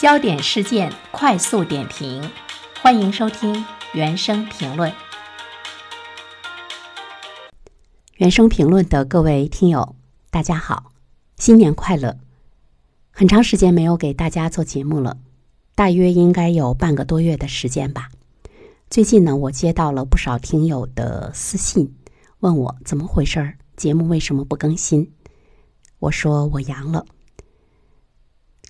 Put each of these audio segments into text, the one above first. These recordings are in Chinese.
焦点事件快速点评，欢迎收听原声评论。原声评论的各位听友，大家好，新年快乐！很长时间没有给大家做节目了，大约应该有半个多月的时间吧。最近呢，我接到了不少听友的私信，问我怎么回事儿，节目为什么不更新？我说我阳了。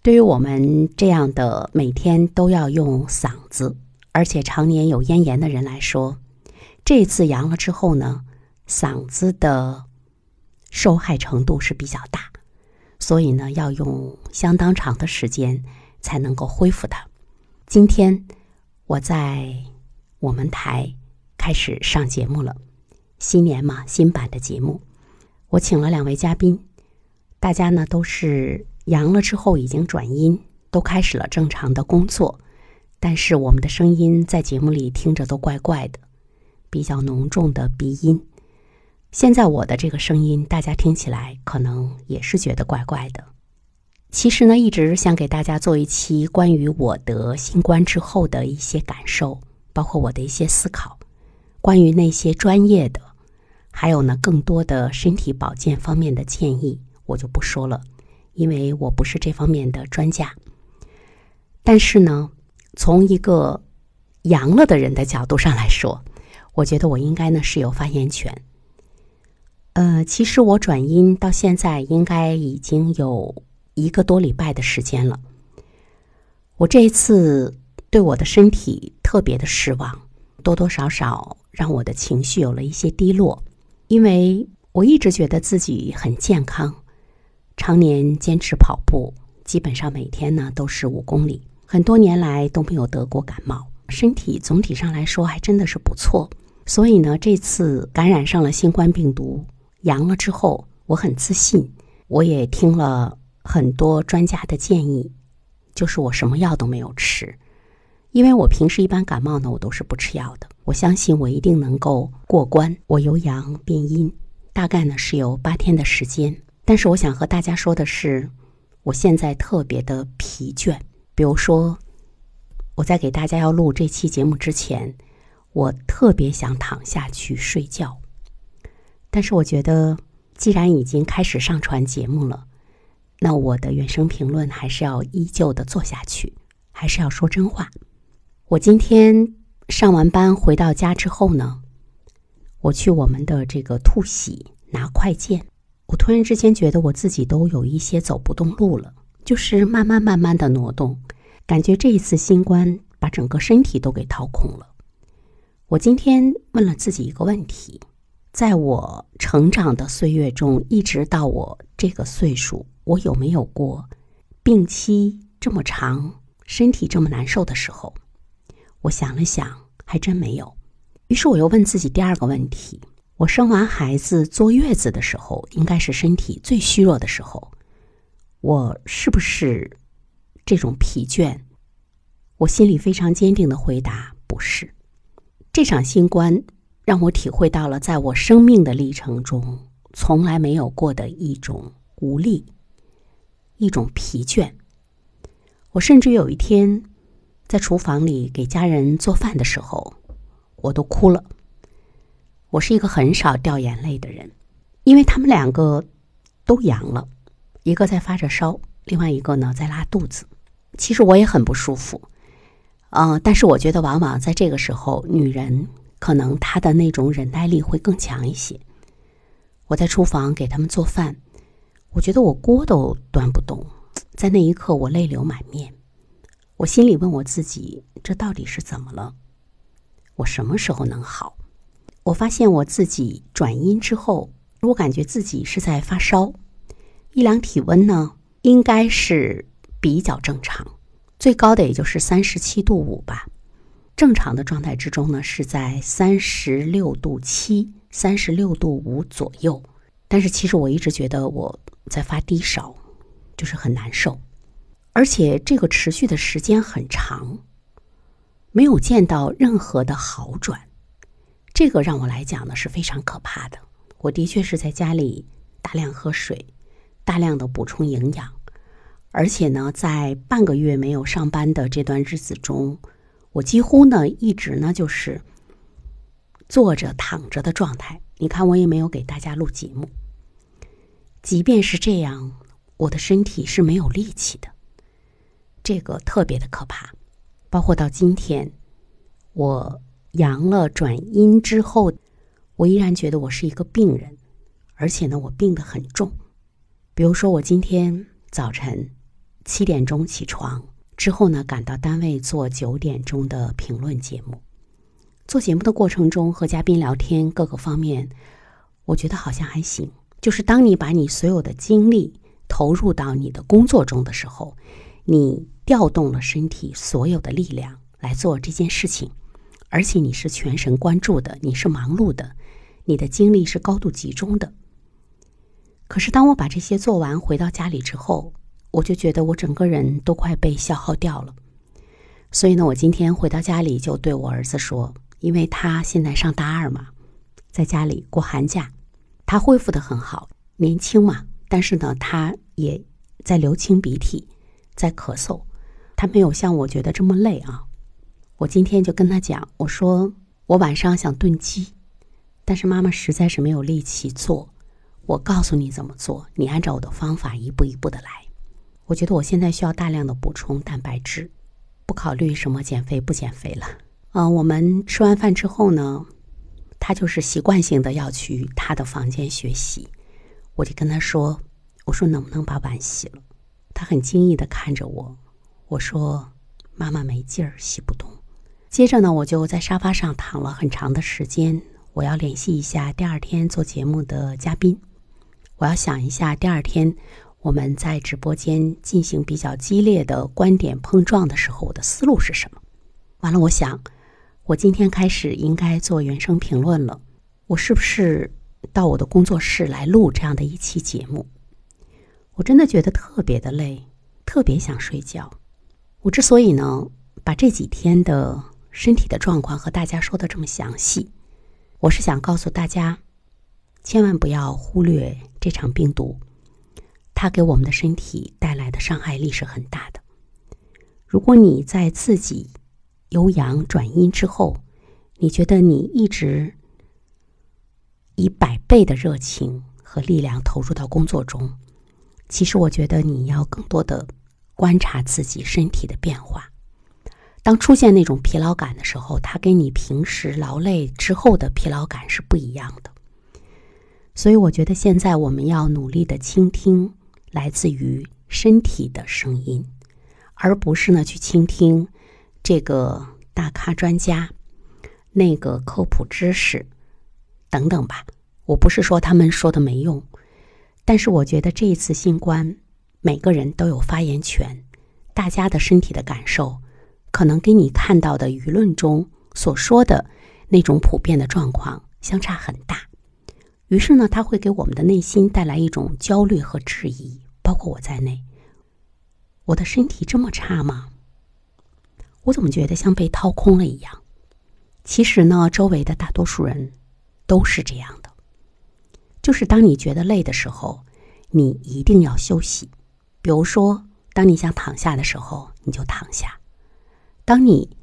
对于我们这样的每天都要用嗓子，而且常年有咽炎的人来说，这次阳了之后呢，嗓子的受害程度是比较大，所以呢，要用相当长的时间才能够恢复它。今天我在我们台开始上节目了，新年嘛，新版的节目，我请了两位嘉宾，大家呢都是。阳了之后已经转阴，都开始了正常的工作，但是我们的声音在节目里听着都怪怪的，比较浓重的鼻音。现在我的这个声音，大家听起来可能也是觉得怪怪的。其实呢，一直想给大家做一期关于我得新冠之后的一些感受，包括我的一些思考，关于那些专业的，还有呢更多的身体保健方面的建议，我就不说了。因为我不是这方面的专家，但是呢，从一个阳了的人的角度上来说，我觉得我应该呢是有发言权。呃，其实我转阴到现在应该已经有一个多礼拜的时间了。我这一次对我的身体特别的失望，多多少少让我的情绪有了一些低落，因为我一直觉得自己很健康。常年坚持跑步，基本上每天呢都是五公里，很多年来都没有得过感冒，身体总体上来说还真的是不错。所以呢，这次感染上了新冠病毒，阳了之后，我很自信。我也听了很多专家的建议，就是我什么药都没有吃，因为我平时一般感冒呢，我都是不吃药的。我相信我一定能够过关。我由阳变阴，大概呢是有八天的时间。但是我想和大家说的是，我现在特别的疲倦。比如说，我在给大家要录这期节目之前，我特别想躺下去睡觉。但是我觉得，既然已经开始上传节目了，那我的原声评论还是要依旧的做下去，还是要说真话。我今天上完班回到家之后呢，我去我们的这个兔喜拿快件。我突然之间觉得我自己都有一些走不动路了，就是慢慢慢慢的挪动，感觉这一次新冠把整个身体都给掏空了。我今天问了自己一个问题：在我成长的岁月中，一直到我这个岁数，我有没有过病期这么长、身体这么难受的时候？我想了想，还真没有。于是我又问自己第二个问题。我生完孩子坐月子的时候，应该是身体最虚弱的时候。我是不是这种疲倦？我心里非常坚定的回答：不是。这场新冠让我体会到了在我生命的历程中从来没有过的一种无力，一种疲倦。我甚至有一天在厨房里给家人做饭的时候，我都哭了。我是一个很少掉眼泪的人，因为他们两个都阳了，一个在发着烧，另外一个呢在拉肚子。其实我也很不舒服，啊，但是我觉得往往在这个时候，女人可能她的那种忍耐力会更强一些。我在厨房给他们做饭，我觉得我锅都端不动，在那一刻我泪流满面，我心里问我自己：这到底是怎么了？我什么时候能好？我发现我自己转阴之后，我感觉自己是在发烧，一量体温呢，应该是比较正常，最高的也就是三十七度五吧。正常的状态之中呢，是在三十六度七、三十六度五左右。但是其实我一直觉得我在发低烧，就是很难受，而且这个持续的时间很长，没有见到任何的好转。这个让我来讲呢是非常可怕的。我的确是在家里大量喝水，大量的补充营养，而且呢，在半个月没有上班的这段日子中，我几乎呢一直呢就是坐着躺着的状态。你看，我也没有给大家录节目。即便是这样，我的身体是没有力气的，这个特别的可怕。包括到今天，我阳了转阴之后，我依然觉得我是一个病人，而且呢，我病得很重。比如说，我今天早晨。七点钟起床之后呢，赶到单位做九点钟的评论节目。做节目的过程中和嘉宾聊天，各个方面，我觉得好像还行。就是当你把你所有的精力投入到你的工作中的时候，你调动了身体所有的力量来做这件事情，而且你是全神贯注的，你是忙碌的，你的精力是高度集中的。可是当我把这些做完回到家里之后，我就觉得我整个人都快被消耗掉了，所以呢，我今天回到家里就对我儿子说，因为他现在上大二嘛，在家里过寒假，他恢复的很好，年轻嘛，但是呢，他也在流清鼻涕，在咳嗽，他没有像我觉得这么累啊。我今天就跟他讲，我说我晚上想炖鸡，但是妈妈实在是没有力气做，我告诉你怎么做，你按照我的方法一步一步的来。我觉得我现在需要大量的补充蛋白质，不考虑什么减肥不减肥了。嗯，我们吃完饭之后呢，他就是习惯性的要去他的房间学习。我就跟他说：“我说能不能把碗洗了？”他很惊异的看着我，我说：“妈妈没劲儿，洗不动。”接着呢，我就在沙发上躺了很长的时间。我要联系一下第二天做节目的嘉宾，我要想一下第二天。我们在直播间进行比较激烈的观点碰撞的时候，我的思路是什么？完了，我想，我今天开始应该做原声评论了。我是不是到我的工作室来录这样的一期节目？我真的觉得特别的累，特别想睡觉。我之所以呢把这几天的身体的状况和大家说的这么详细，我是想告诉大家，千万不要忽略这场病毒。它给我们的身体带来的伤害力是很大的。如果你在自己由阳转阴之后，你觉得你一直以百倍的热情和力量投入到工作中，其实我觉得你要更多的观察自己身体的变化。当出现那种疲劳感的时候，它跟你平时劳累之后的疲劳感是不一样的。所以，我觉得现在我们要努力的倾听。来自于身体的声音，而不是呢去倾听这个大咖专家、那个科普知识等等吧。我不是说他们说的没用，但是我觉得这一次新冠，每个人都有发言权，大家的身体的感受可能跟你看到的舆论中所说的那种普遍的状况相差很大。于是呢，它会给我们的内心带来一种焦虑和质疑，包括我在内。我的身体这么差吗？我怎么觉得像被掏空了一样？其实呢，周围的大多数人都是这样的。就是当你觉得累的时候，你一定要休息。比如说，当你想躺下的时候，你就躺下；当你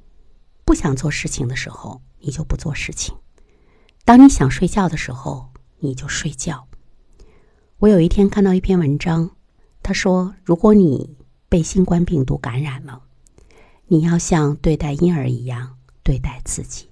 不想做事情的时候，你就不做事情；当你想睡觉的时候，你就睡觉。我有一天看到一篇文章，他说：“如果你被新冠病毒感染了，你要像对待婴儿一样对待自己。